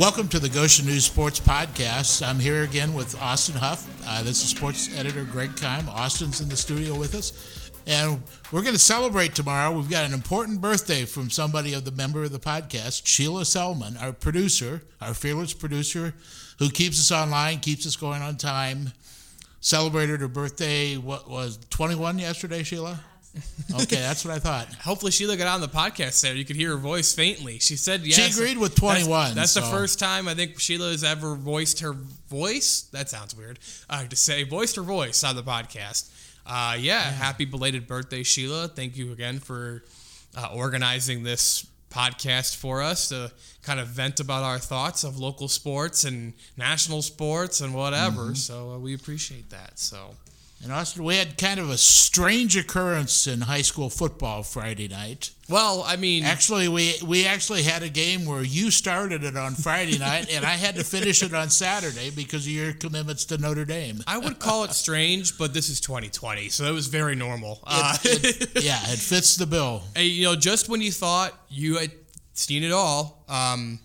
Welcome to the Goshen News Sports Podcast. I'm here again with Austin Huff. Uh, this is sports editor Greg Kime. Austin's in the studio with us. And we're going to celebrate tomorrow. We've got an important birthday from somebody of the member of the podcast, Sheila Selman, our producer, our fearless producer, who keeps us online, keeps us going on time. Celebrated her birthday, what was 21 yesterday, Sheila? Okay, that's what I thought. Hopefully, Sheila got on the podcast there. You could hear her voice faintly. She said yes. She agreed with 21. That's, that's so. the first time I think Sheila has ever voiced her voice. That sounds weird uh, to say. Voiced her voice on the podcast. Uh, yeah, yeah, happy belated birthday, Sheila. Thank you again for uh, organizing this podcast for us to kind of vent about our thoughts of local sports and national sports and whatever. Mm-hmm. So uh, we appreciate that. So and Austin, we had kind of a strange occurrence in high school football Friday night. Well, I mean, actually, we we actually had a game where you started it on Friday night, and I had to finish it on Saturday because of your commitments to Notre Dame. I would call it strange, but this is 2020, so it was very normal. It, uh, it, yeah, it fits the bill. Hey, you know, just when you thought you had seen it all. Um,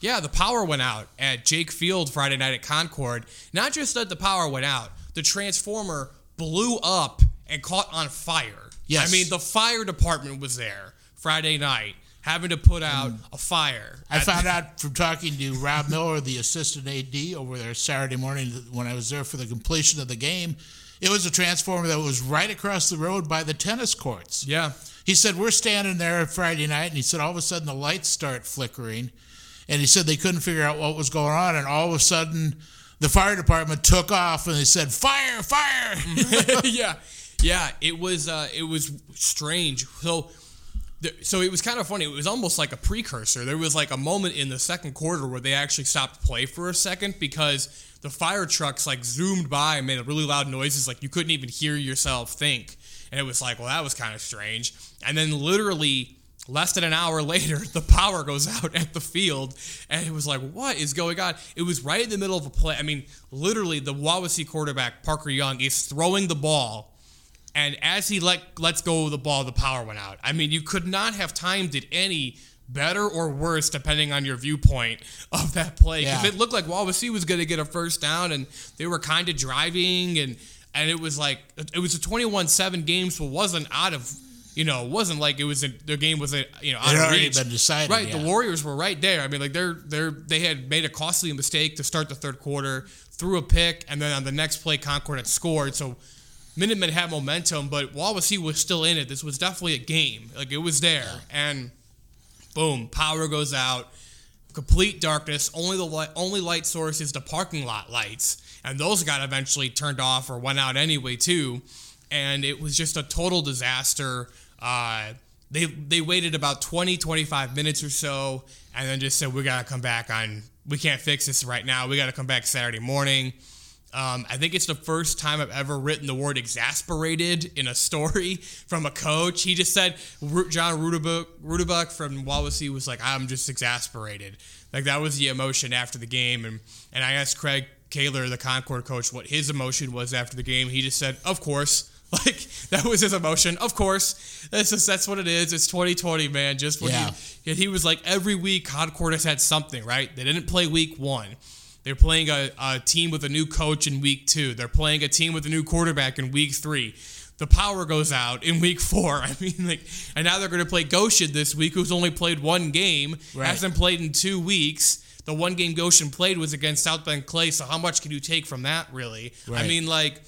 yeah, the power went out at Jake Field Friday night at Concord. Not just that the power went out, the transformer blew up and caught on fire. Yes. I mean, the fire department was there Friday night having to put out um, a fire. I found out from talking to Rob Miller, the assistant AD, over there Saturday morning when I was there for the completion of the game. It was a transformer that was right across the road by the tennis courts. Yeah. He said, We're standing there Friday night, and he said, All of a sudden the lights start flickering. And he said they couldn't figure out what was going on, and all of a sudden the fire department took off and they said fire fire. Yeah yeah it was uh, it was strange. So so it was kind of funny. It was almost like a precursor. There was like a moment in the second quarter where they actually stopped play for a second because the fire trucks like zoomed by and made really loud noises like you couldn't even hear yourself think. And it was like well that was kind of strange. And then literally Less than an hour later, the power goes out at the field, and it was like, what is going on? It was right in the middle of a play. I mean, literally, the Wawasee quarterback, Parker Young, is throwing the ball, and as he let lets go of the ball, the power went out. I mean, you could not have timed it any better or worse depending on your viewpoint of that play because yeah. it looked like Wawasee was going to get a first down, and they were kind of driving and. And it was like it was a 21-7 game, so it wasn't out of you know, it wasn't like it was a, their game was a you know out it of already reach. been decided. Right, yeah. the Warriors were right there. I mean, like they're they're they had made a costly mistake to start the third quarter, threw a pick, and then on the next play, Concord had scored. So Minutemen had momentum, but Wawasee was still in it. This was definitely a game. Like it was there, yeah. and boom, power goes out. Complete darkness. Only the light, only light source is the parking lot lights, and those got eventually turned off or went out anyway too. And it was just a total disaster uh, they they waited about 20, 25 minutes or so, and then just said we gotta come back on. We can't fix this right now. We gotta come back Saturday morning. Um, I think it's the first time I've ever written the word exasperated in a story from a coach. He just said, John Rudebuck, from Wawasee was like, I'm just exasperated. Like that was the emotion after the game. And, and I asked Craig Koehler, the Concord coach, what his emotion was after the game. He just said, Of course. Like that was his emotion. Of course, that's just that's what it is. It's 2020, man. Just when yeah. he, he was like every week, Concord has had something, right? They didn't play week one. They're playing a, a team with a new coach in week two. They're playing a team with a new quarterback in week three. The power goes out in week four. I mean, like, and now they're going to play Goshen this week, who's only played one game, right. hasn't played in two weeks. The one game Goshen played was against South Bend Clay. So how much can you take from that, really? Right. I mean, like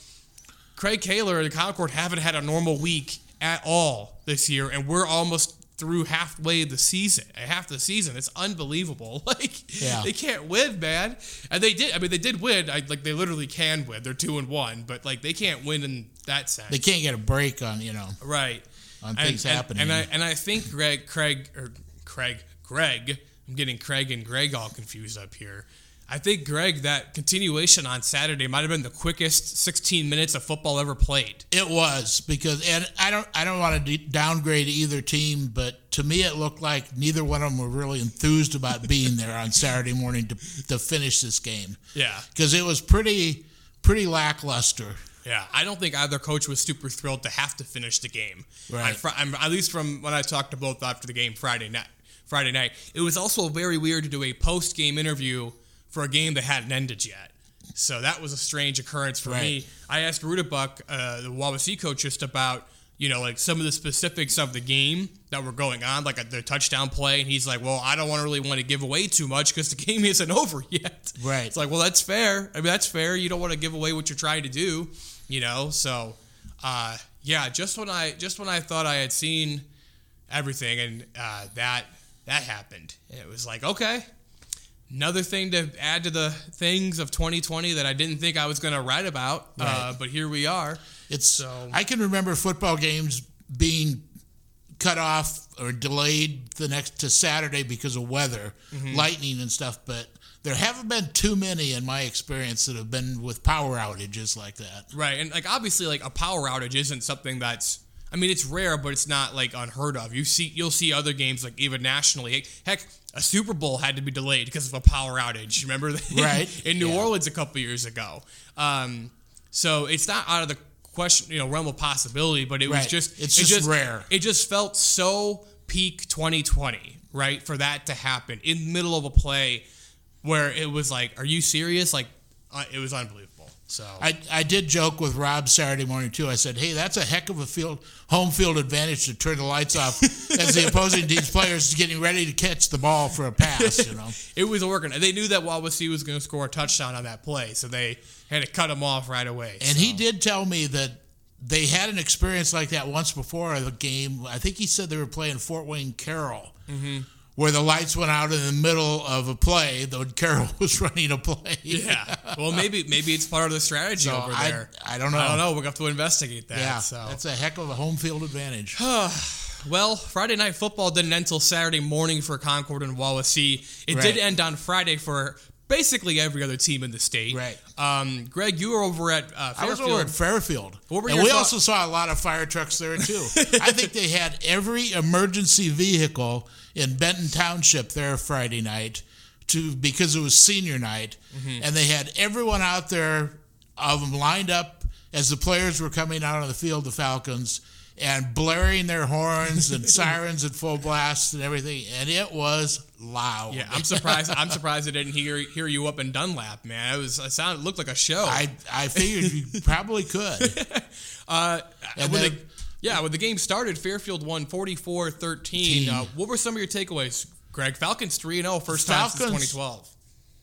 Craig Koehler and the Concord haven't had a normal week at all this year, and we're almost through halfway the season, half the season. It's unbelievable. Like yeah. they can't win, man. And they did. I mean, they did win. I, like they literally can win. They're two and one, but like they can't win in that sense. They can't get a break on you know right on things and, happening. And, and I and I think Greg, Craig or Craig, Greg. I'm getting Craig and Greg all confused up here. I think Greg, that continuation on Saturday might have been the quickest 16 minutes of football ever played. It was because, and I don't, I don't want to downgrade either team, but to me, it looked like neither one of them were really enthused about being there on Saturday morning to to finish this game. Yeah, because it was pretty, pretty lackluster. Yeah, I don't think either coach was super thrilled to have to finish the game. Right. At least from when I talked to both after the game Friday night. Friday night. It was also very weird to do a post game interview for a game that hadn't ended yet. So that was a strange occurrence for Right. me. I asked Rudabuck, uh, the Wawasee coach, just about you know like some of the specifics of the game that were going on, like at the touchdown play, and he's like, "Well, I don't want to really want to give away too much because the game isn't over yet." Right. It's like, well, that's fair. I mean, that's fair. You don't want to give away what you're trying to do, you know. So, uh, yeah, just when I just when I thought I had seen everything, and uh, that that happened, it was like, okay, another thing to add to the things of 2020 that I didn't think I was going to write about, uh, but here we are. It's So- I can remember football games being cut off or delayed the next to Saturday because of weather, Mm-hmm. lightning and stuff, but there haven't been too many in my experience that have been with power outages like that. Right, and like obviously, like a power outage isn't something that's. I mean, it's rare, but it's not like unheard of. You see, you'll see other games like even nationally. Heck, a Super Bowl had to be delayed because of a power outage. Remember that? Right, in New yeah. Orleans a couple years ago. Um, so it's not out of the question, you know, realm of possibility. But it was just It's it just rare. It just felt so peak 2020, right? For that to happen in the middle of a play where it was like, "Are you serious?" Like, uh, it was unbelievable. So I, I did joke with Rob Saturday morning too. I said, "Hey, that's a heck of a field home field advantage to turn the lights off as the opposing team's players getting ready to catch the ball for a pass." You know, It was working. They knew that Wawasee was going to score a touchdown on that play, so they had to cut him off right away. and he did tell me that they had an experience like that once before the game. I think he said they were playing Fort Wayne Carroll, Mm-hmm. Where the lights went out in the middle of a play, though Carroll was running a play. yeah. Well, maybe maybe it's part of the strategy So over I, there. I don't know. I don't know. We'll have to investigate that. Yeah, So that's a heck of a home field advantage. Well, Friday night football didn't end until Saturday morning for Concord and Wawasee. It Right. did end on Friday for basically every other team in the state. Right. Um, Greg, you were over at uh, I was over at Fairfield. What were and we thoughts- also saw a lot of fire trucks there too. I think they had every emergency vehicle in Benton Township there Friday night to because it was senior night, Mm-hmm. and they had everyone out there of them lined up as the players were coming out on the field. The Falcons. And blaring their horns and sirens at full blast and everything, and it was loud. yeah, I'm surprised. I'm surprised I didn't hear hear you up in Dunlap, man. It was. It sounded. It looked like a show. I I figured you probably could. Uh, And when then- the, yeah, when the game started, Fairfield won 44-13. Uh, what were some of your takeaways, Greg? Falcons 3-0, first time since 2012.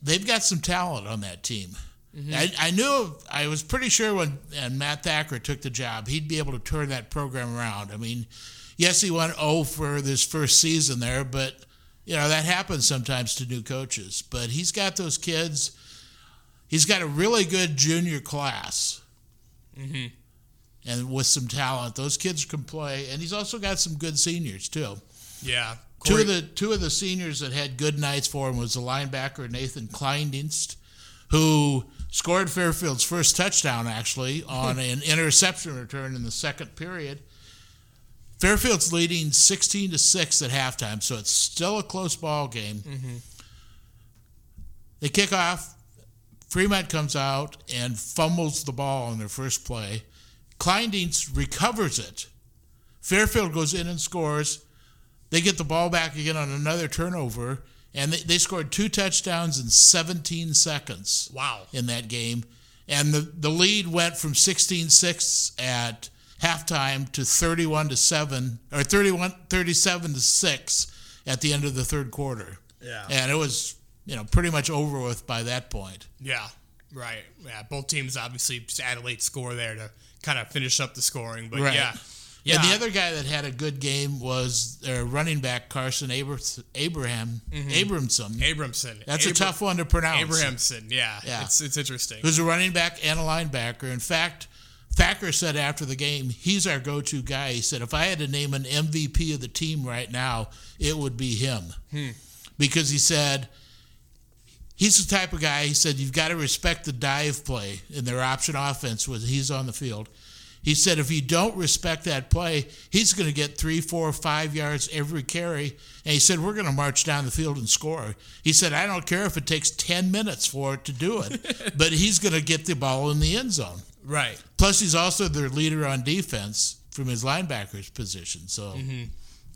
they've got some talent on that team. Mm-hmm. I, I knew, I was pretty sure when and Matt Thacker took the job, he'd be able to turn that program around. I mean, yes, he went 0 for this first season there, but, you know, that happens sometimes to new coaches. But he's got those kids, he's got a really good junior class. Mm-hmm. And with some talent, those kids can play, and he's also got some good seniors too. Yeah. Two of the two of the seniors that had good nights for him was the linebacker Nathan Kleindienst, who scored Fairfield's first touchdown actually on an interception return in the second period. Fairfield's leading 16 to 6 at halftime, so it's still a close ball game. Mm-hmm. They kick off. Fremont comes out and fumbles the ball on their first play. Kleindienst recovers it. Fairfield goes in and scores. They get the ball back again on another turnover, and they, they scored two touchdowns in 17 seconds Wow. in that game. And the, the lead went from 16 6 at halftime to 31 to 7, or 31, 37 to 6 at the end of the third quarter. Yeah. And it was, you know, pretty much over with by that point. Yeah. Right. Yeah. Both teams obviously just add a late score there to kind of finish up the scoring. But Right. yeah. Yeah. And the other guy that had a good game was their running back Carson Abra- Abraham mm-hmm. Abramson. Abramson. That's a tough one to pronounce. Abramson. Yeah. Yeah. It's, it's interesting. Who's a running back and a linebacker. In fact, Thacker said after the game, he's our go-to guy. He said, if I had to name an MVP of the team right now, it would be him. Hmm. Because he said he's the type of guy. He said you've got to respect the dive play in their option offense when he's on the field. He said if you don't respect that play, he's going to get three, four, five yards every carry. And he said we're going to march down the field and score. He said I don't care if it takes ten minutes for it to do it, but he's going to get the ball in the end zone. Right. Plus, he's also their leader on defense from his linebackers position. So,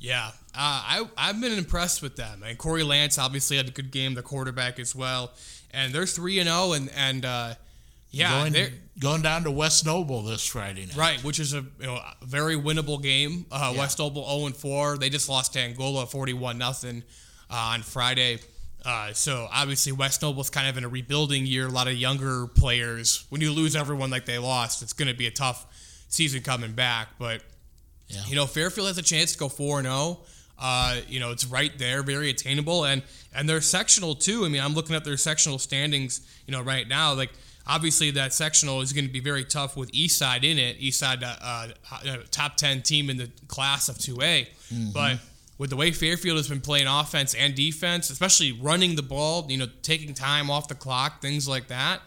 Yeah, uh, I I've been impressed with them. And Corey Lance obviously had a good game, the quarterback as well, and they're three and zero, and and uh, yeah, going, they're going down to West Noble this Friday night. right, which is a you know, very winnable game. Uh, Yeah. West Noble zero and four. They just lost to Angola forty one nothing uh, on Friday. Uh, so obviously West Noble's kind of in a rebuilding year. A lot of younger players. When you lose everyone like they lost, it's going to be a tough season coming back. But Yeah. you know, Fairfield has a chance to go four and zero. Uh, you know, it's right there, very attainable, and and they're sectional too. I mean, I'm looking at their sectional standings. You know, right now, like obviously that sectional is going to be very tough with Eastside in it. Eastside, uh, uh, top ten team in the class of two A, but with the way Fairfield has been playing offense and defense, especially running the ball, you know, taking time off the clock, things like that.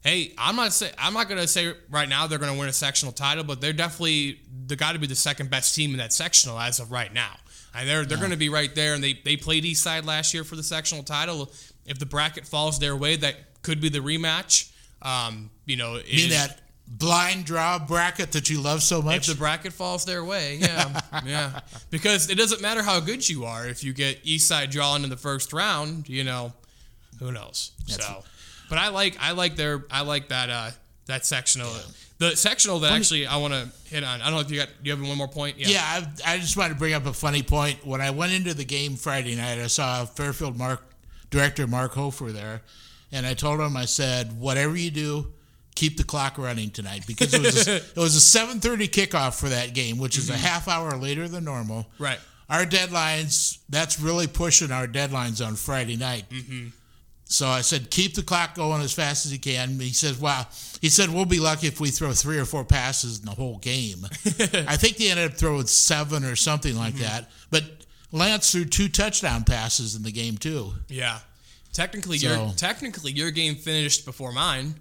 Hey, I'm not say I'm not gonna say right now they're gonna win a sectional title, but they're definitely they got to be the second best team in that sectional as of right now. And they're they're gonna be right there. And they they played Eastside last year for the sectional title. If the bracket falls their way, that could be the rematch. Um, you know, is- that blind draw bracket that you love so much. if the bracket falls their way, yeah, yeah. Because it doesn't matter how good you are if you get Eastside drawing in the first round. You know, who knows? so, but I like I like their I like that uh that sectional. The sectional that actually I want to hit on. I don't know if you got. Do you have one more point? Yeah, I, I just wanted to bring up a funny point. When I went into the game Friday night, I saw Fairfield Mark director Mark Hofer there, and I told him, I said, whatever you do, keep the clock running tonight because it was a, it was a 7:30 kickoff for that game, which is a mm-hmm. half hour later than normal. Right. Our deadlines, that's really pushing our deadlines on Friday night. Mm-hmm. So I said, keep the clock going as fast as you can. He says, wow. He said, we'll be lucky if we throw three or four passes in the whole game. I think they ended up throwing seven or something like mm-hmm. that. But Lance threw two touchdown passes in the game, too. Yeah. Technically, So- your technically your game finished before mine.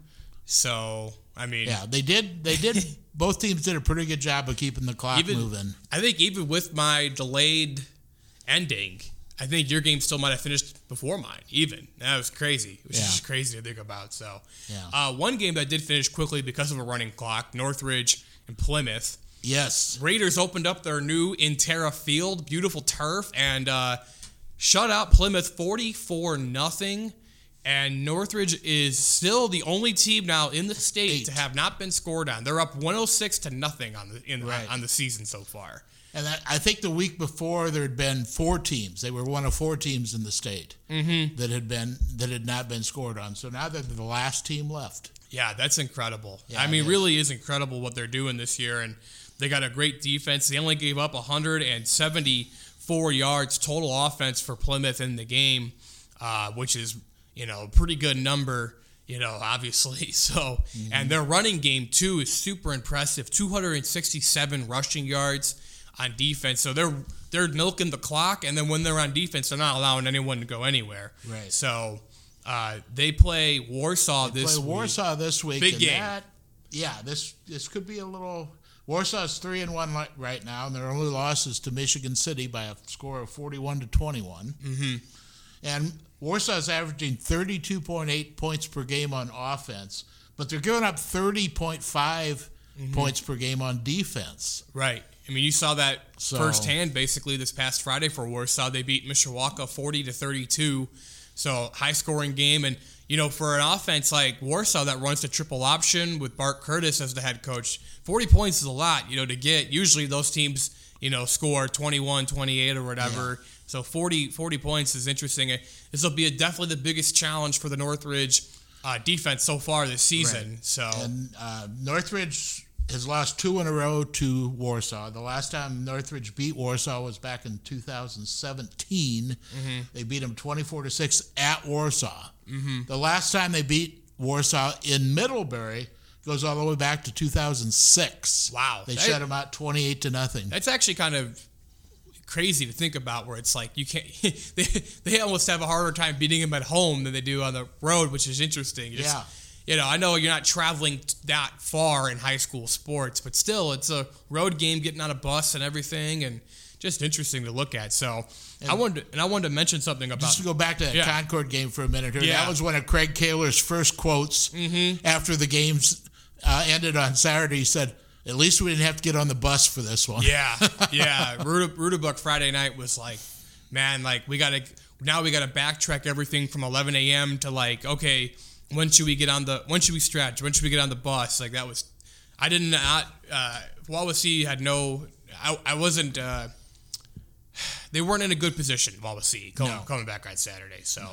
So I mean, Yeah, they did. They did. both teams did a pretty good job of keeping the clock Even- moving. I think even with my delayed ending, I think your game still might have finished before mine. Even that was crazy. It was Yeah. just crazy to think about. So, Yeah. uh, one game that did finish quickly because of a running clock: Northridge and Plymouth. Yes. Raiders opened up their new Interra Field, beautiful turf, and uh, shut out Plymouth forty-four nothing. And Northridge is still the only team now in the state Eight. to have not been scored on. They're up one hundred six to nothing on the in Right. on the season so far. And that, I think the week before there had been four teams. They were one of four teams in the state that had been that had not been scored on. So now they're the last team left. Yeah, that's incredible. Yeah, I mean, is. really is incredible what they're doing this year, and they got a great defense. They only gave up 174 yards total offense for Plymouth in the game, uh, which is you know a pretty good number. You know, obviously. So, Mm-hmm. and their running game too is super impressive. 267 rushing yards on defense. So they're they're milking the clock, and then when they're on defense, they're not allowing anyone to go anywhere. Right. So. Uh, they play Warsaw this Play week. Warsaw this week. Big game. That, yeah, this this could be a little. Warsaw's three and one right now, and their only loss is to Michigan City by a score of forty-one to 21 Mm-hmm. And Warsaw's averaging thirty-two point eight points per game on offense, but they're giving up thirty point five Mm-hmm. points per game on defense. Right. I mean, you saw that So- firsthand basically this past Friday for Warsaw. They beat Mishawaka 40 to 32. So high scoring game. And, you know, for an offense like Warsaw that runs the triple option with Bart Curtis as the head coach, 40 points is a lot, you know, to get. Usually those teams, you know, score 21, 28 or whatever. So 40, 40 points is interesting. This will be a, definitely the biggest challenge for the Northridge uh, defense so far this season. So, And uh, Northridge has lost two in a row to Warsaw. The last time Northridge beat Warsaw was back in 2017. Mm-hmm. They beat them 24 to six at Warsaw. Mm-hmm. The last time they beat Warsaw in Middlebury goes all the way back to 2006. Wow. They That- shut them out 28 to nothing. That's actually kind of crazy to think about where it's like you can't they, they almost have a harder time beating them at home than they do on the road which is interesting Just- Yeah. you know i know you're not traveling that far in high school sports but still it's a road game getting on a bus and everything and just interesting to look at so i wanted to, and i wanted to mention something about Just to go back to that Yeah. Concord game for a minute here. Yeah. That was one of Craig Koehler's first quotes Mm-hmm. after the games uh, ended on Saturday. He said, At least we didn't have to get on the bus for this one. Yeah, yeah. Ruda, Rudabuck Friday night was like, man, like we got to now we got to backtrack everything from 11 a.m. to like, okay, when should we get on the when should we stretch? When should we get on the bus? Like that was, I did not. Uh, Wawasee had no. I, I wasn't. Uh, they weren't in a good position. Wawasee coming, No. coming back on Saturday, so.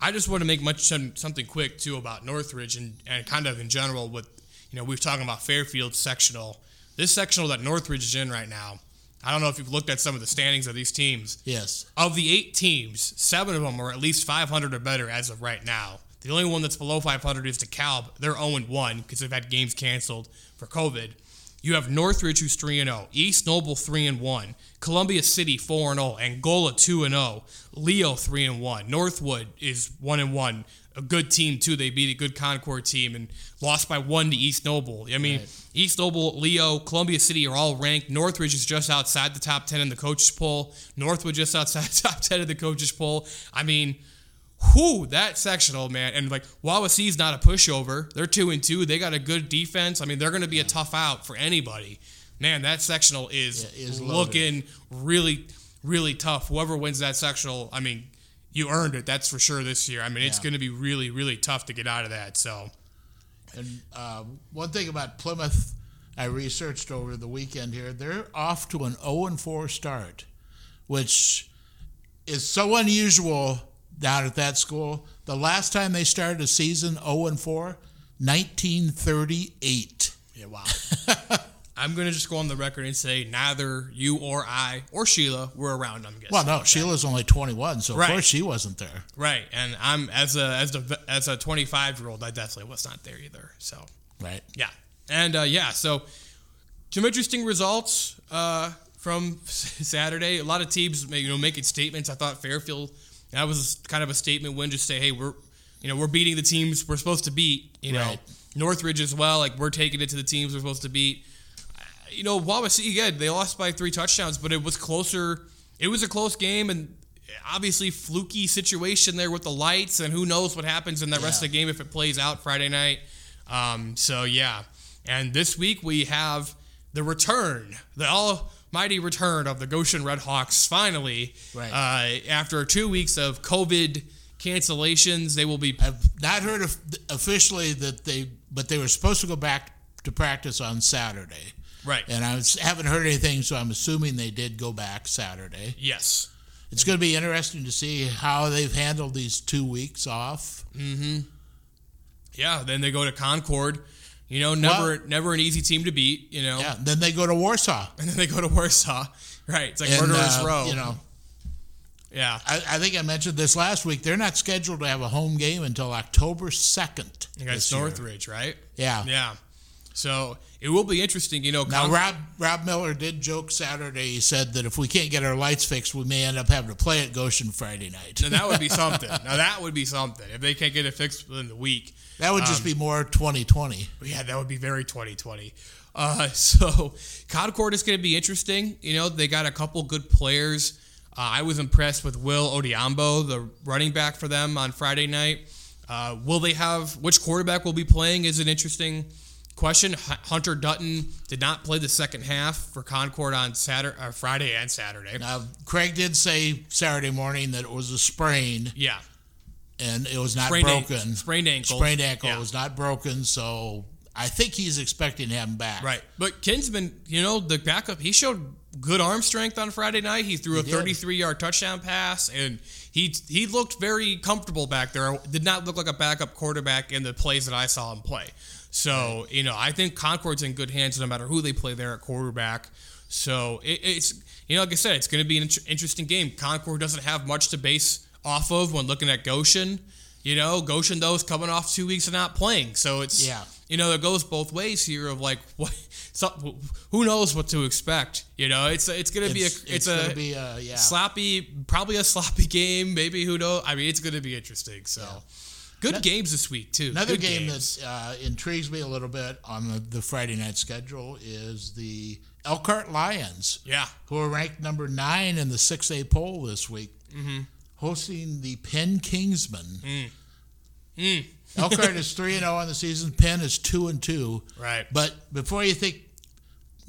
I just want to make much something quick too about Northridge and, and kind of in general with you know we were talking about Fairfield sectional. This sectional that Northridge is in right now. I don't know if you've looked at some of the standings of these teams. Yes. Of the eight teams, seven of them are at least 500 or better as of right now. The only one that's below 500 is DeKalb. They're 0 1 because they've had games canceled for COVID. You have Northridge, who's 3 0, East Noble, 3 1, Columbia City, 4 0, Angola, 2 0, Leo, 3 1, Northwood is 1 1. A good team, too. They beat a good Concord team and lost by one to East Noble. I mean, Right. East Noble, Leo, Columbia City are all ranked. Northridge is just outside the top 10 in the coaches poll. Northwood just outside the top 10 of the coaches poll. I mean, whoo, that sectional, man. And like Wawasee's not a pushover. They're 2 and 2. They got a good defense. I mean, they're going to be a tough out for anybody. Man, that sectional is, Yeah, is looking really really tough. Whoever wins that sectional, I mean, you earned it. That's for sure this year. I mean, it's going to be really really tough to get out of that. So, And uh, one thing about Plymouth, I researched over the weekend here. They're off to an 0 and 4 start, which is so unusual down at that school. The last time they started a season 0 and 4, 1938. Yeah, wow. I'm gonna just go on the record and say neither you or I or Sheila were around. I'm guessing. Well, no, Sheila's only 21, so of course she wasn't there. right, and I'm as a as a as a 25 year old, I definitely was not there either. So Right. yeah, and uh, yeah, so some interesting results uh, from Saturday. A lot of teams, you know, making statements. I thought Fairfield that was kind of a statement win. Just say, hey, we're you know we're beating the teams we're supposed to beat. You know, Right. Northridge as well. Like we're taking it to the teams we're supposed to beat. you know, Wawasee again, they lost by three touchdowns, but it was closer. It was a close game, and obviously fluky situation there with the lights, and who knows what happens in the rest of the game if it plays out Friday night. Um, so yeah, and this week we have the return, the almighty return of the Goshen Red Hawks. Finally, Right. uh, after two weeks of COVID cancellations, they will be I've not heard of, officially that they, but they were supposed to go back to practice on Saturday. right. And I was, haven't heard anything, so I'm assuming they did go back Saturday. Yes. It's going to be interesting to see how they've handled these two weeks off. Yeah. Then they go to Concord. You know, never Well- never an easy team to beat. You know. Yeah. Then they go to Warsaw. and then they go to Warsaw. Right, it's like And, murderers uh, row. You know, yeah, I, I think I mentioned this last week. They're not scheduled to have a home game until October 2nd. against. Northridge, right? Yeah. Yeah. So it will be interesting. You know, Now, Con- Rob Rob Miller did joke Saturday. He said that if we can't get our lights fixed, we may end up having to play at Goshen Friday night. now that would be something. now that would be something if they can't get it fixed within the week. That would Um, just be more 2020. Yeah, that would be very 2020. Uh, so Concord is going to be interesting. You know, they got a couple good players. Uh, I was impressed with Will Odiambo, the running back for them on Friday night. Uh, will they have which quarterback will be playing is an interesting question. Hunter Dutton did not play the second half for Concord on Saturday, uh, Friday and Saturday. Now, Craig did say Saturday morning that it was a sprain Yeah, and it was not sprained, broken. sprained ankle. Sprained ankle Yeah. was not broken, so I think he's expecting him back. Right. But Kinsman, you know, the backup, he showed good arm strength on Friday night. He threw a 33 yard touchdown pass, and he he looked very comfortable back there. Did not look like a backup quarterback in the plays that I saw him play. So, you know, I think Concord's in good hands no matter who they play there at quarterback. So it, it's, you know, like I said, it's going to be an int- interesting game. Concord doesn't have much to base off of when looking at Goshen. You know, Goshen, though, is coming off two weeks of not playing. So it's, Yeah. you know, it goes both ways here of like what some, who knows what to expect. You know, it's it's gonna be a It's, it's, going a to be a, yeah. sloppy, probably a sloppy game. Maybe who knows? I mean, it's gonna be interesting. So good No- games this week too. Another Good game games. that uh, intrigues me a little bit on the, the Friday night schedule is the Elkhart Lions, yeah, who are ranked number nine in the 6A poll this week, Mm-hmm. hosting the Penn Kingsmen. Mm. Mm. Elkhart is 3 and 0 on the season, Penn is 2 and 2. right. But before you think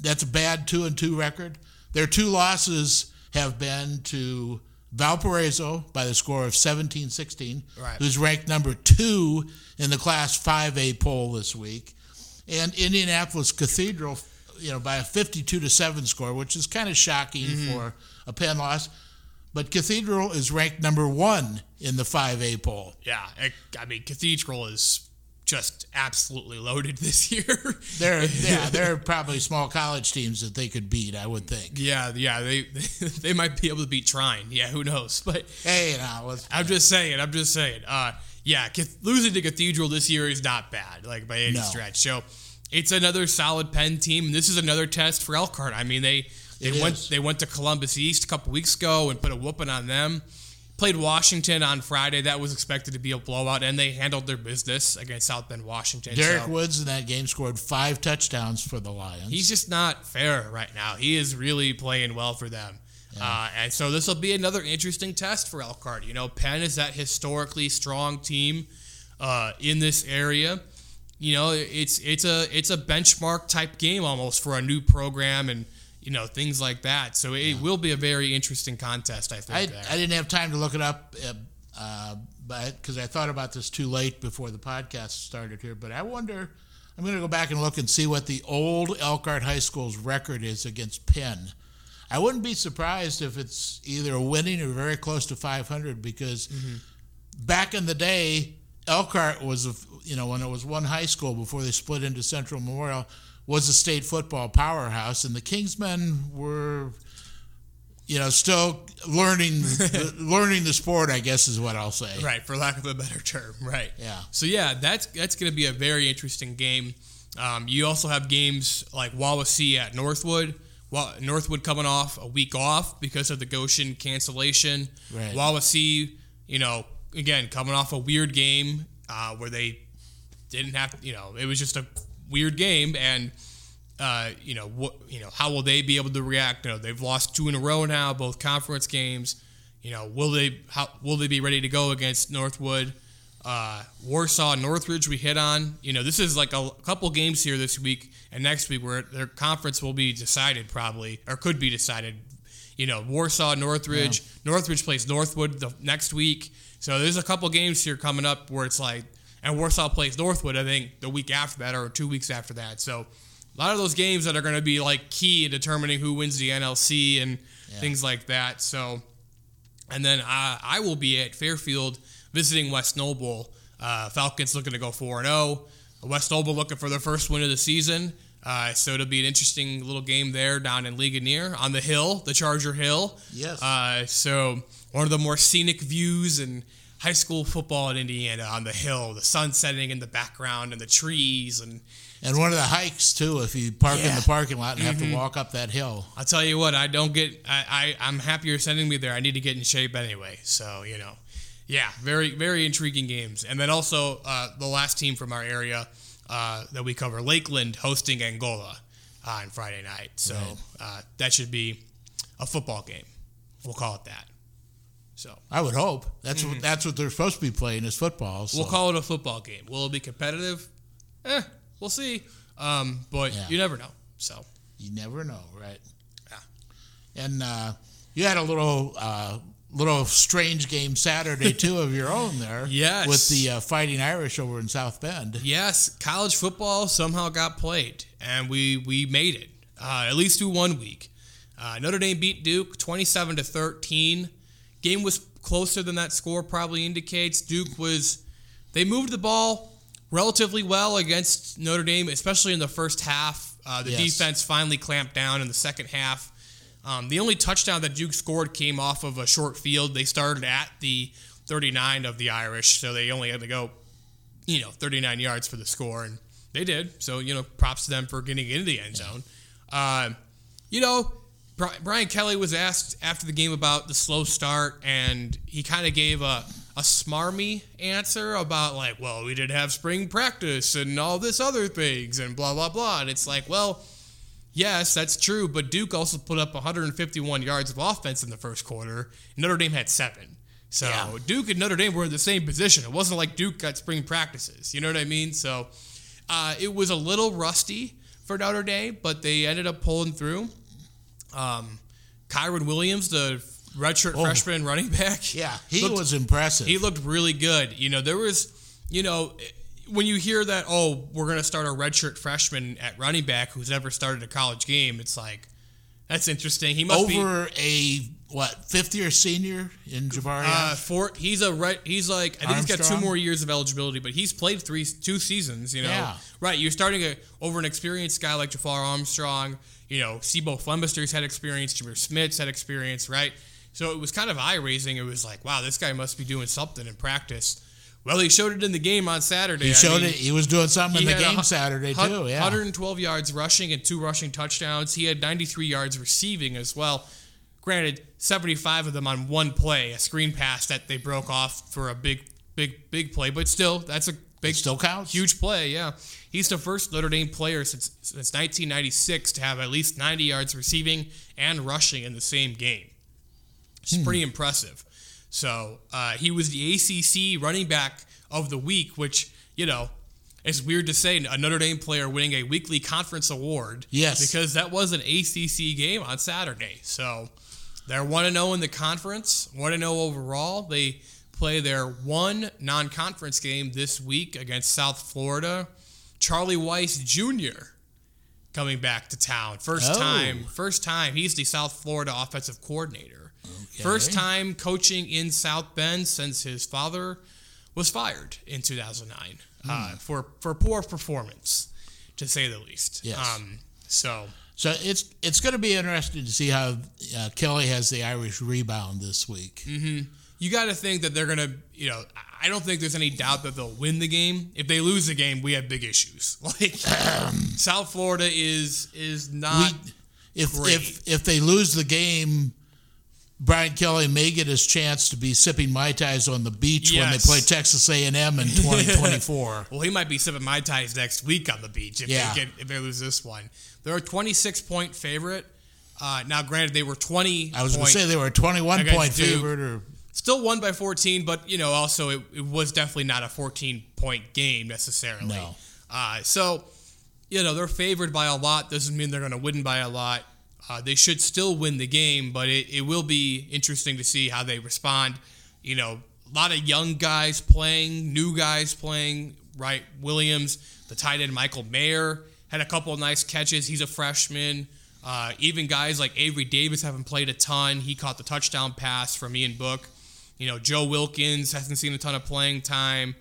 that's a bad two and two record. Their two losses have been to Valparaiso by the score of 17-16, Right. who's ranked number two in the Class 5A poll this week, and Indianapolis Cathedral, you know, by a 52 to seven score, which is kind of shocking mm-hmm. for a Penn loss. But Cathedral is ranked number one in the 5A poll. Yeah, I mean, Cathedral is just absolutely loaded this year. They're yeah, they're probably small college teams that they could beat, I would think. yeah, yeah, they they might be able to beat Trine. Yeah, who knows? But Hey, let's I'm just saying. I'm just saying. Uh, yeah, losing to Cathedral this year is not bad, like by any No. stretch. So it's another solid Penn team. This is another test for Elkhart. I mean, they they It went is. they went to Columbus East a couple weeks ago and put a whooping on them. Played Washington on Friday. That was expected to be a blowout, and they handled their business against South Bend, Washington. Derek So- Woods in that game scored five touchdowns for the Lions. he's just not fair right now. He is really playing well for them. Uh, and so this will be another interesting test for Elkhart. You know, Penn is that historically strong team uh, in this area. You know, it's it's a it's a benchmark type game almost for a new program and you know things like that. So it will be a very interesting contest. I think. I, there. I didn't have time to look it up, uh, uh, but because I thought about this too late before the podcast started here. But I wonder, I'm going to go back and look and see what the old Elkhart High School's record is against Penn. I wouldn't be surprised if it's either winning or very close to 500 because back in the day, Elkhart was, a, you know, when it was one high school before they split into Central Memorial, was a state football powerhouse, and the Kingsmen were, you know, still learning the, learning the sport. I guess is what I'll say. Right, for lack of a better term. Right. Yeah. So yeah, that's that's going to be a very interesting game. Um, you also have games like Wawasee at Northwood. Wa- Northwood coming off a week off because of the Goshen cancellation. Right. Wawasee, you know, again coming off a weird game uh, where they didn't have, you know, it was just a weird game, and uh, you know what, you know, how will they be able to react? You know, they've lost two in a row now, both conference games. You know, will they how will they be ready to go against Northwood? Uh, Warsaw, Northridge, we hit on. You know, this is like a couple games here this week and next week where their conference will be decided probably or could be decided. You know, Warsaw, Northridge. Northridge plays Northwood the next week. So there's a couple games here coming up where it's like, and Warsaw plays Northwood, I think, the week after that or two weeks after that. So a lot of those games that are going to be like key in determining who wins the NLC and things like that. So, and then I, I will be at Fairfield visiting West Noble. Uh, Falcons looking to go 4 0. West Noble looking for their first win of the season. Uh, so it'll be an interesting little game there down in Ligonier on the hill, the Charger Hill. Yes. Uh, so one of the more scenic views in high school football in Indiana on the hill, the sun setting in the background and the trees and And one of the hikes too, if you park in the parking lot and have to walk up that hill. I'll tell you what, I don't get. I, I I'm happy you're sending me there. I need to get in shape anyway. So you know, yeah, very very intriguing games. And then also uh, the last team from our area uh, that we cover, Lakeland hosting Angola uh, on Friday night. So uh, that should be a football game. We'll call it that. So I would hope that's what that's what they're supposed to be playing is football. So. we'll call it a football game. Will it be competitive? Eh, we'll see. Um, but Yeah. you never know. So You never know, right? Yeah. And uh, you had a little uh, little strange game Saturday too of your own there. Yes. With the uh, Fighting Irish over in South Bend. Yes, college football somehow got played, and we we made it uh, at least through one week. Uh, Notre Dame beat Duke twenty-seven to thirteen. Game was closer than that score probably indicates. Duke was they moved the ball relatively well against Notre Dame, especially in the first half. Uh, the Yes. defense finally clamped down in the second half. Um, the only touchdown that Duke scored came off of a short field. They started at the 39 of the Irish, so they only had to go you know, 39 yards for the score, and they did. So, you know, props to them for getting into the end zone. Uh, you know, Brian Kelly was asked after the game about the slow start, and he kind of gave a, a smarmy answer about, like, well, we didn't have spring practice and all this other things, and blah, blah, blah. And it's like, well, yes, that's true, but Duke also put up 151 yards of offense in the first quarter. Notre Dame had seven. So Yeah. Duke and Notre Dame were in the same position. It wasn't like Duke got spring practices. You know what I mean? So uh, it was a little rusty for Notre Dame, but they ended up pulling through. Um, Kyren Williams, the redshirt Oh. freshman running back, Yeah, he looked- was impressive. he looked really good. You know, there was, you know, when you hear that, oh, we're going to start a redshirt freshman at running back who's never started a college game, it's like, that's interesting. He must be. over a what fifth year senior in Jafar. Uh, four, he's a right. He's like I think he's got two more years of eligibility, but he's played three two seasons. You know, Yeah. right? You're starting a, over an experienced guy like Jafar Armstrong. You know, C'Bo Flemister's had experience. Jahmir Smith's had experience, right? So it was kind of eye raising. It was like, wow, this guy must be doing something in practice. Well, he showed it in the game on Saturday. he I showed mean, it. He was doing something in the had a game Saturday too. Yeah, 112 yards rushing and two rushing touchdowns. He had 93 yards receiving as well. Granted, 75 of them on one play, a screen pass that they broke off for a big, big, big play. But still, that's a big, still counts. huge play. Yeah, he's the first Notre Dame player since since 1996 to have at least 90 yards receiving and rushing in the same game. It's Hmm. pretty impressive. So uh, he was the ACC running back of the week, which you know it's weird to say a Notre Dame player winning a weekly conference award. Yes. because that was an ACC game on Saturday. So they're one to zero in the conference, one to zero overall. They play their one non-conference game this week against South Florida. Charlie Weis Jr. coming back to town. First Oh. time, first time. He's the South Florida offensive coordinator. First time coaching in South Bend since his father was fired in 2009 Hmm. uh, for for poor performance, to say the least. Yes. Um, so So it's it's going to be interesting to see how uh, Kelly has the Irish rebound this week. you got to think that they're gonna, you know, I don't think there's any doubt that they'll win the game. If they lose the game, we have big issues. Like South Florida is is not. We, if great. if if they lose the game, Brian Kelly may get his chance to be sipping mai tais on the beach when they play Texas A and M in 2024. well, he might be sipping mai tais next week on the beach if Yeah. they get if they lose this one. They're a 26 point favorite. Uh, now, granted, they were 20. I was going to say they were a 21 point Duke. favorite, or Still won by 14, but you know, also it, it was definitely not a 14 point game necessarily. No. Uh, so, you know, they're favored by a lot. Doesn't mean they're going to win by a lot. Uh, they should still win the game, but it, it will be interesting to see how they respond. You know, a lot of young guys playing, new guys playing, right? Williams, the tight end Michael Mayer had a couple of nice catches. He's a freshman. Uh, even guys like Avery Davis haven't played a ton. He caught the touchdown pass from Ian Book. You know, Joe Wilkins hasn't seen a ton of playing time.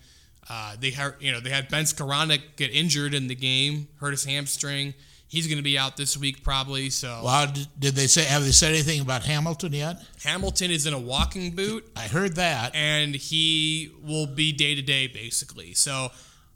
Uh, they had, you know, they had Ben Skowronek get injured in the game, hurt his hamstring. He's going to be out this week probably. So well, did, they say have they said anything about Hamilton yet? Hamilton is in a walking boot, I heard that. and he will be day to day basically. So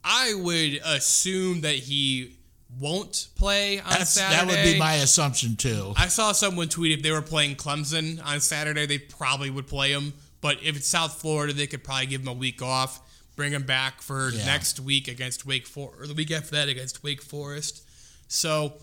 I would assume that he won't play on That's, Saturday. that would be my assumption too. I saw someone tweet if they were playing Clemson on Saturday, they probably would play him. But if it's South Florida, they could probably give him a week off, bring him back for Yeah. next week against Wake Forest, or the week after that against Wake Forest. So,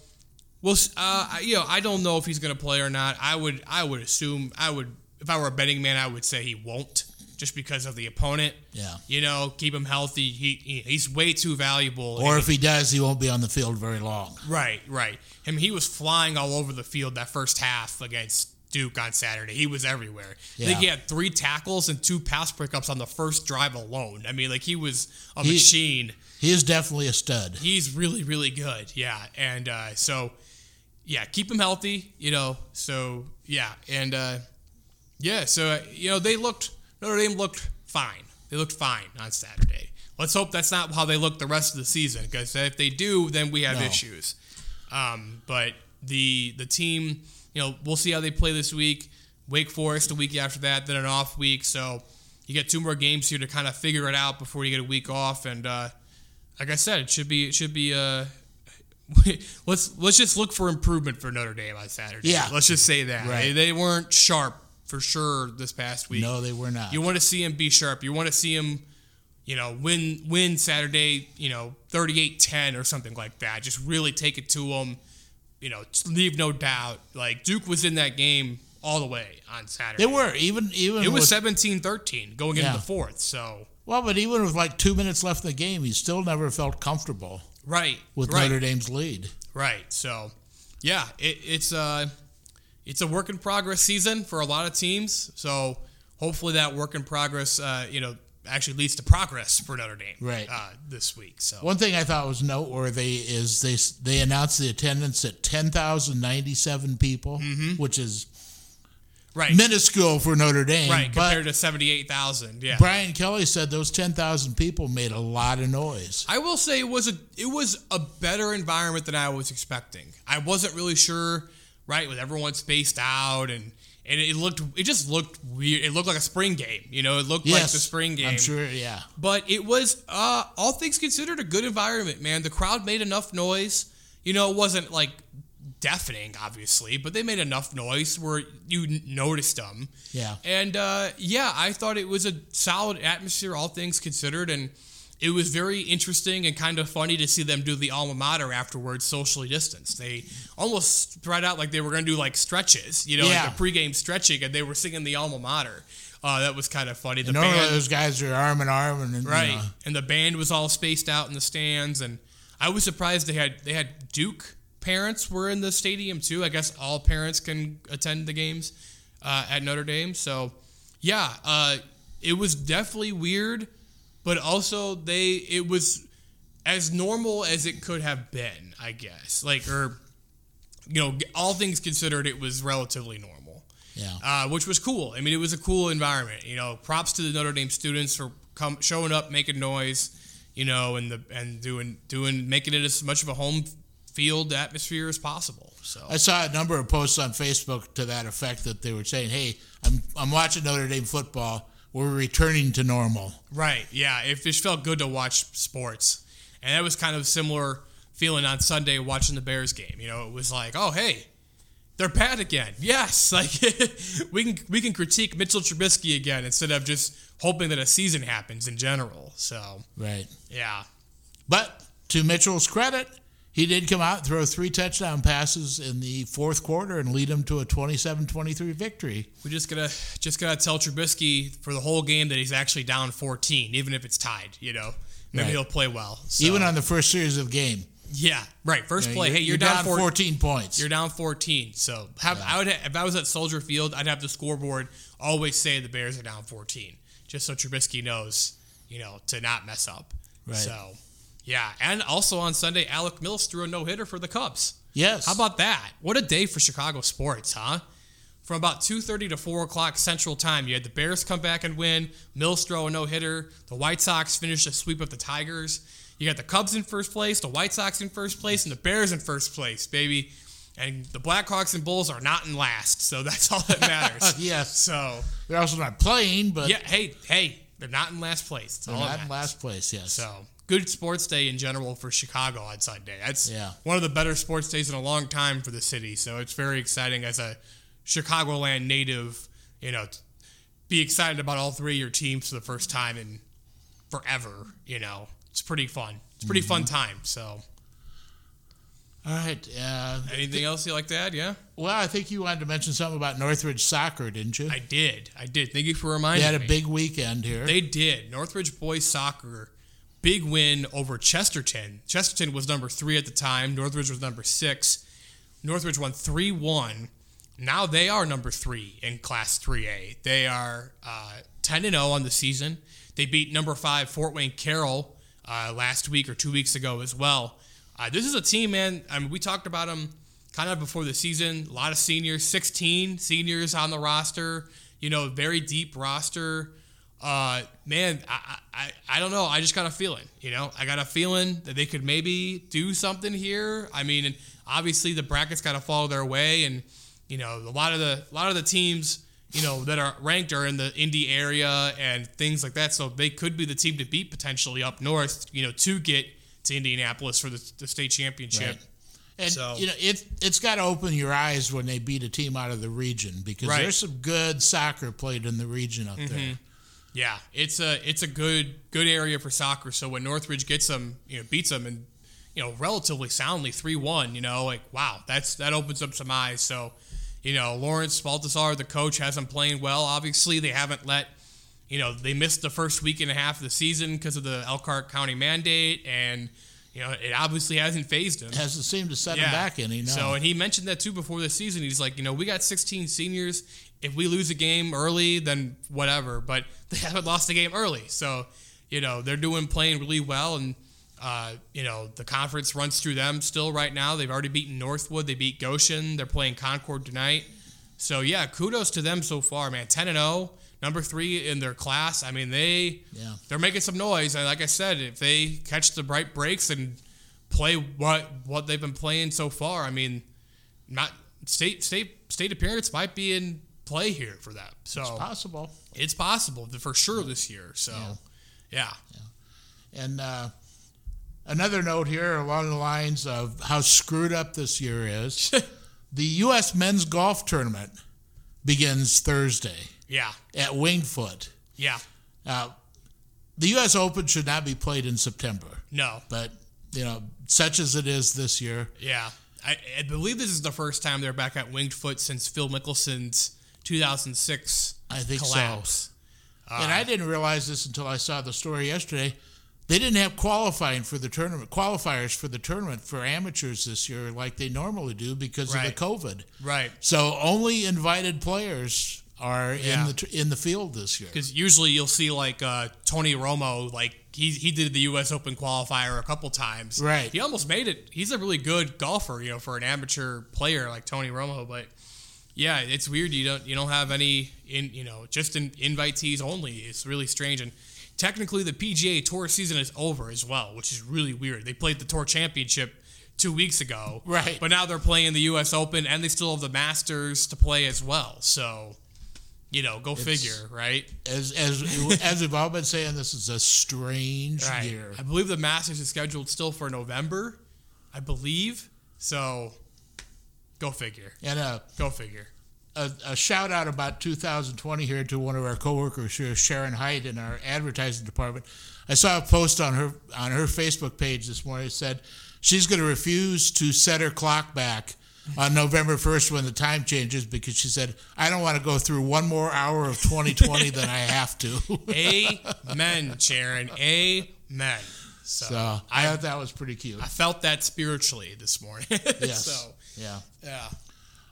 we'll. Uh, I- you know, I don't know if he's going to play or not. I would. I would assume. I would. If I were a betting man, I would say he won't, just because of the opponent. Yeah. You know, keep him healthy. He, he he's way too valuable. Or if he does, he won't be on the field very long. Right, right. I mean, he was flying all over the field that first half against Duke on Saturday. He was everywhere. Yeah. I think he had three tackles and two pass breakups on the first drive alone. I mean, like he was a He- machine. He is definitely a stud. He's really, really good. Yeah, and uh, so yeah, keep him healthy. You know, so yeah, and uh, yeah, so uh, you know they looked Notre Dame looked fine. They looked fine on Saturday. Let's hope that's not how they look the rest of the season, because if they do, then we have No. issues. Um, but the the team, you know, we'll see how they play this week. Wake Forest a week after that, then an off week. So you get two more games here to kind of figure it out before you get a week off. And uh, like I said, it should be it should be uh, let's let's just look for improvement for Notre Dame on Saturday. Yeah. let's just say that Right. they, they weren't sharp for sure this past week. No, they were not. You want to see him be sharp. You want to see him, you know, win win Saturday, you know, 38-10 or something like that. Just really take it to them. You know, leave no doubt. Like Duke was in that game all the way on Saturday. they were even even It was with, 17-13 going into the fourth. So well, but even with like two minutes left in the game, he still never felt comfortable right with right. Notre Dame's lead. Right. So, yeah, it, it's uh, it's a work in progress season for a lot of teams. So hopefully that work in progress, uh, you know, actually leads to progress for Notre Dame. Right. Uh, this week. So One thing I thought was noteworthy is they they announced the attendance at ten thousand ninety seven people, which is right. minuscule for Notre Dame. right. Compared to seventy eight thousand. Yeah. Brian Kelly said those ten thousand people made a lot of noise. I will say it was a it was a better environment than I was expecting. I wasn't really sure, right, with everyone spaced out and and it looked it just looked weird. It looked like a spring game, you know. It looked like the spring game. I'm sure. Yeah, But it was, uh, all things considered, a good environment, man. The crowd made enough noise. You know, it wasn't like deafening, obviously, but they made enough noise where you noticed them. yeah. And uh, yeah, I thought it was a solid atmosphere, all things considered, and it was very interesting and kind of funny to see them do the alma mater afterwards, socially distanced. They almost spread out like they were going to do like stretches, you know, Yeah. like a pregame stretching, and they were singing the alma mater. Uh, that was kind of funny. The Normally band, those guys are arm in arm and you right, know, and the band was all spaced out in the stands, and I was surprised they had they had Duke parents were in the stadium too. I guess all parents can attend the games uh, at Notre Dame. So yeah, uh, it was definitely weird, but also they it was as normal as it could have been, I guess. Like or you know, all things considered, it was relatively normal yeah. uh, which was cool. I mean, it was a cool environment. You know, props to the Notre Dame students for come showing up, making noise, you know, and the and doing doing making it as much of a home field atmosphere as possible. So I saw a number of posts on Facebook to that effect that they were saying, "Hey, I'm I'm watching Notre Dame football. We're returning to normal." right, yeah, it just felt good to watch sports, and that was kind of a similar feeling on Sunday watching the Bears game. You know, it was like, oh hey. They're bad again. Yes, like we can we can critique Mitchell Trubisky again instead of just hoping that a season happens in general. So Right. yeah, But to Mitchell's credit, he did come out and throw three touchdown passes in the fourth quarter and lead them to a 27-23 victory. We just gotta just gotta tell Trubisky for the whole game that he's actually down 14, even if it's tied. You know, maybe Right. he'll play well. So, Even on the first series of game. yeah, right. First You know, play. you're, hey, you're, down, 14. 14 points. You're down 14. So have, I would if I was at Soldier Field, I'd have the scoreboard always say the Bears are down 14, just so Trubisky knows, you know, to not mess up. Right. So, yeah, and also on Sunday, Alec Mills threw a no hitter for the Cubs. yes. How about that? What a day for Chicago sports, huh? From about 2.30 to 4 o'clock Central Time, you had the Bears come back and win, Mills throw a no-hitter, the White Sox finish a sweep of the Tigers. You got the Cubs in first place, the White Sox in first place, and the Bears in first place, baby. And the Blackhawks and Bulls are not in last, so that's all that matters. Yes. So, They're also not playing, but yeah, hey, hey, they're not in last place. That's they're all that not in last place, yes. So good sports day in general for Chicago on Sunday. That's Yeah. one of the better sports days in a long time for the city. So it's very exciting as a Chicagoland native, you know, be excited about all three of your teams for the first time in forever. You know, it's pretty fun. It's a pretty fun Mm-hmm. time. So All right. Uh, anything else you like to add? Yeah, well, I think you wanted to mention something about Northridge soccer, didn't you? I did. I did. Thank you for reminding me. they had a me. big weekend here. They did. Northridge boys soccer, big win over Chesterton. Chesterton was number three at the time. Northridge was number six. Northridge won three one. Now they are number three in Class 3A. They are uh, 10 and 0 on the season. They beat number five Fort Wayne Carroll uh, last week or two weeks ago as well. Uh, this is a team, man. I mean, we talked about them kind of before the season. A lot of seniors, 16 seniors on the roster. You know, very deep roster. Uh, man, I, I I don't know. I just got a feeling. You know, I got a feeling that they could maybe do something here. I mean, and obviously the brackets got to follow their way, and you know, a lot of the a lot of the teams you know that are ranked are in the Indy area and things like that. So they could be the team to beat potentially up north. You know, to get to Indianapolis for the, the state championship. Right. And So- you know it it's got to open your eyes when they beat a team out of the region because Right. there's some good soccer played in the region up Mm-hmm. there. Yeah, it's a it's a good good area for soccer. So when Northridge gets them, you know, beats them and you know relatively soundly three one, you know, like wow, that's that opens up some eyes. So you know, Lawrence Baltazar, the coach, has them playing well. Obviously, they haven't let you know they missed the first week and a half of the season because of the Elkhart County mandate, and you know, it obviously hasn't phased him. Hasn't seemed to set him back any. No. So, and he mentioned that too before the season. He's like, you know, we got 16 seniors. If we lose a game early, then whatever. But they haven't lost a game early, so you know they're doing playing really well, and uh, you know the conference runs through them still right now. They've already beaten Northwood. They beat Goshen. They're playing Concord tonight. So yeah, kudos to them so far, man. 10 and 0 number three in their class. I mean, they Yeah. they're making some noise. And like I said, if they catch the bright breaks and play what what they've been playing so far, I mean, not state state state appearance might be in play here for them. So it's possible. it's possible for sure this year. So yeah, And uh, another note here along the lines of how screwed up this year is the U.S. men's golf tournament begins Thursday yeah, at Wingfoot. yeah. Now, the U.S. Open should not be played in September, No, but, you know, such as it is this year, yeah. I, I believe this is the first time they're back at Winged Foot since Phil Mickelson's 2006 I think so. collapse. and I didn't realize this until I saw the story yesterday. They didn't have qualifying for the tournament, qualifiers for the tournament for amateurs this year like they normally do because Right. of the COVID. Right. So only invited players are Yeah. in the in the field this year. Because usually you'll see like uh, Tony Romo, like he he did the U.S. Open qualifier a couple times. Right. He almost made it. He's a really good golfer, you know, for an amateur player like Tony Romo. But yeah, it's weird. You don't you don't have any in you know just in invitees only. It's really strange. And technically, the PGA Tour season is over as well, which is really weird. They played the Tour Championship. Two weeks ago, Right. But now they're playing the U.S. Open, and they still have the Masters to play as well. So, you know, go figure, right? As as as we've all been saying, this is a strange Right. year. I believe the Masters is scheduled still for November. I believe. So go figure. And a, Go figure. a a shout out about 2020 here to one of our coworkers here, Sharon Height, in our advertising department. I saw a post on her on her Facebook page this morning. It said she's going to refuse to set her clock back on November 1st when the time changes because she said I don't want to go through one more hour of 2020 than I have to. Amen, Sharon. Amen. So, So I thought that was pretty cute. I felt that spiritually this morning. Yes. so Yeah. yeah.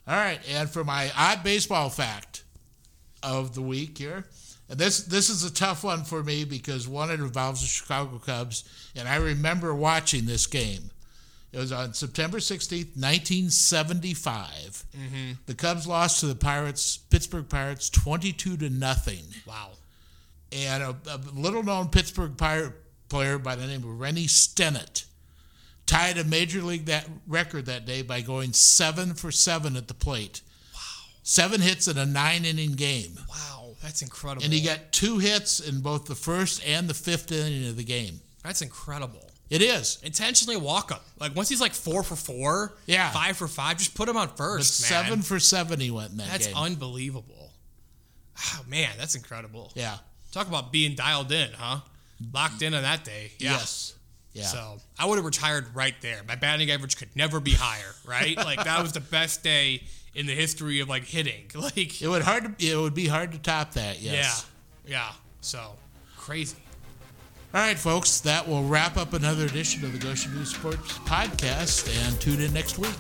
All right, and for my odd baseball fact of the week here, and this this is a tough one for me because one it involves the Chicago Cubs, and I remember watching this game. It was on September 16th, 1975. Mm-hmm. The Cubs lost to the Pirates, Pittsburgh Pirates, 22 to nothing. Wow. And a, a little known Pittsburgh Pirate player by the name of Rennie Stennett tied a major league that record that day by going seven for seven at the plate. Wow. Seven hits in a nine inning game. Wow. That's incredible. And he got two hits in both the first and the fifth inning of the game. That's incredible. It is. Intentionally walk him. Like once he's like four for four, Yeah. five for five, just put him on But first, man. seven for seven he went in that That's game. unbelievable. Oh, man, that's incredible. yeah. Talk about being dialed in, huh? Locked in on that day. Yeah. Yes. Yeah. So I would have retired right there. My batting average could never be higher, right? like that was the best day in the history of like hitting. Like it would hard to, it would be hard to top that, yes. yeah, yeah. So crazy. All right, folks, that will wrap up another edition of the Goshen News Sports Podcast, and tune in next week.